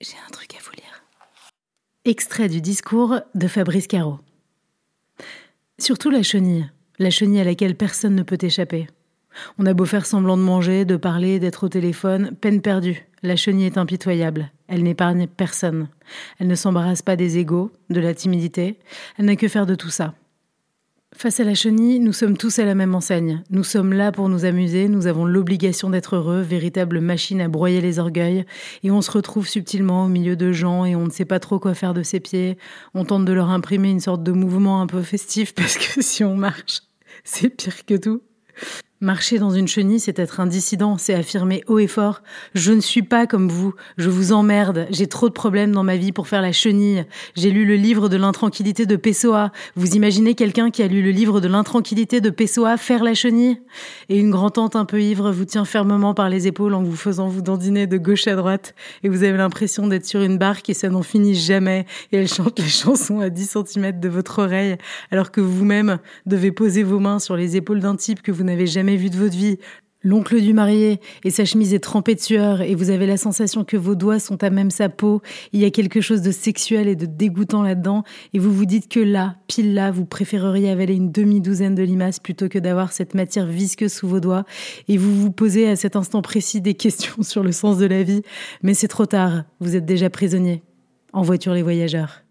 J'ai un truc à vous lire. Extrait du discours de Fabrice Caro. Surtout la chenille, la chenille à laquelle personne ne peut échapper. On a beau faire semblant de manger, de parler, d'être au téléphone, peine perdue. La chenille est impitoyable. Elle n'épargne personne. Elle ne s'embarrasse pas des égaux, de la timidité. Elle n'a que faire de tout ça. Face à la chenille, nous sommes tous à la même enseigne. Nous sommes là pour nous amuser, nous avons l'obligation d'être heureux, véritable machine à broyer les orgueils, et on se retrouve subtilement au milieu de gens et on ne sait pas trop quoi faire de ses pieds. On tente de leur imprimer une sorte de mouvement un peu festif parce que si on marche, c'est pire que tout. Marcher dans une chenille, c'est être un dissident, c'est affirmer haut et fort. Je ne suis pas comme vous, je vous emmerde, j'ai trop de problèmes dans ma vie pour faire la chenille. J'ai lu le livre de l'intranquillité de Pessoa. Vous imaginez quelqu'un qui a lu le livre de l'intranquillité de Pessoa faire la chenille? Et une grand-tante un peu ivre vous tient fermement par les épaules en vous faisant vous dandiner de gauche à droite. Et vous avez l'impression d'être sur une barque et ça n'en finit jamais. Et elle chante les chansons à 10 cm de votre oreille. Alors que vous-même devez poser vos mains sur les épaules d'un type que vous n'avez jamais vu de votre vie. L'oncle du marié et sa chemise est trempée de sueur et vous avez la sensation que vos doigts sont à même sa peau. Il y a quelque chose de sexuel et de dégoûtant là-dedans et vous vous dites que là, pile là, vous préféreriez avaler une demi-douzaine de limaces plutôt que d'avoir cette matière visqueuse sous vos doigts et vous vous posez à cet instant précis des questions sur le sens de la vie. Mais c'est trop tard, vous êtes déjà prisonnier. En voiture les voyageurs.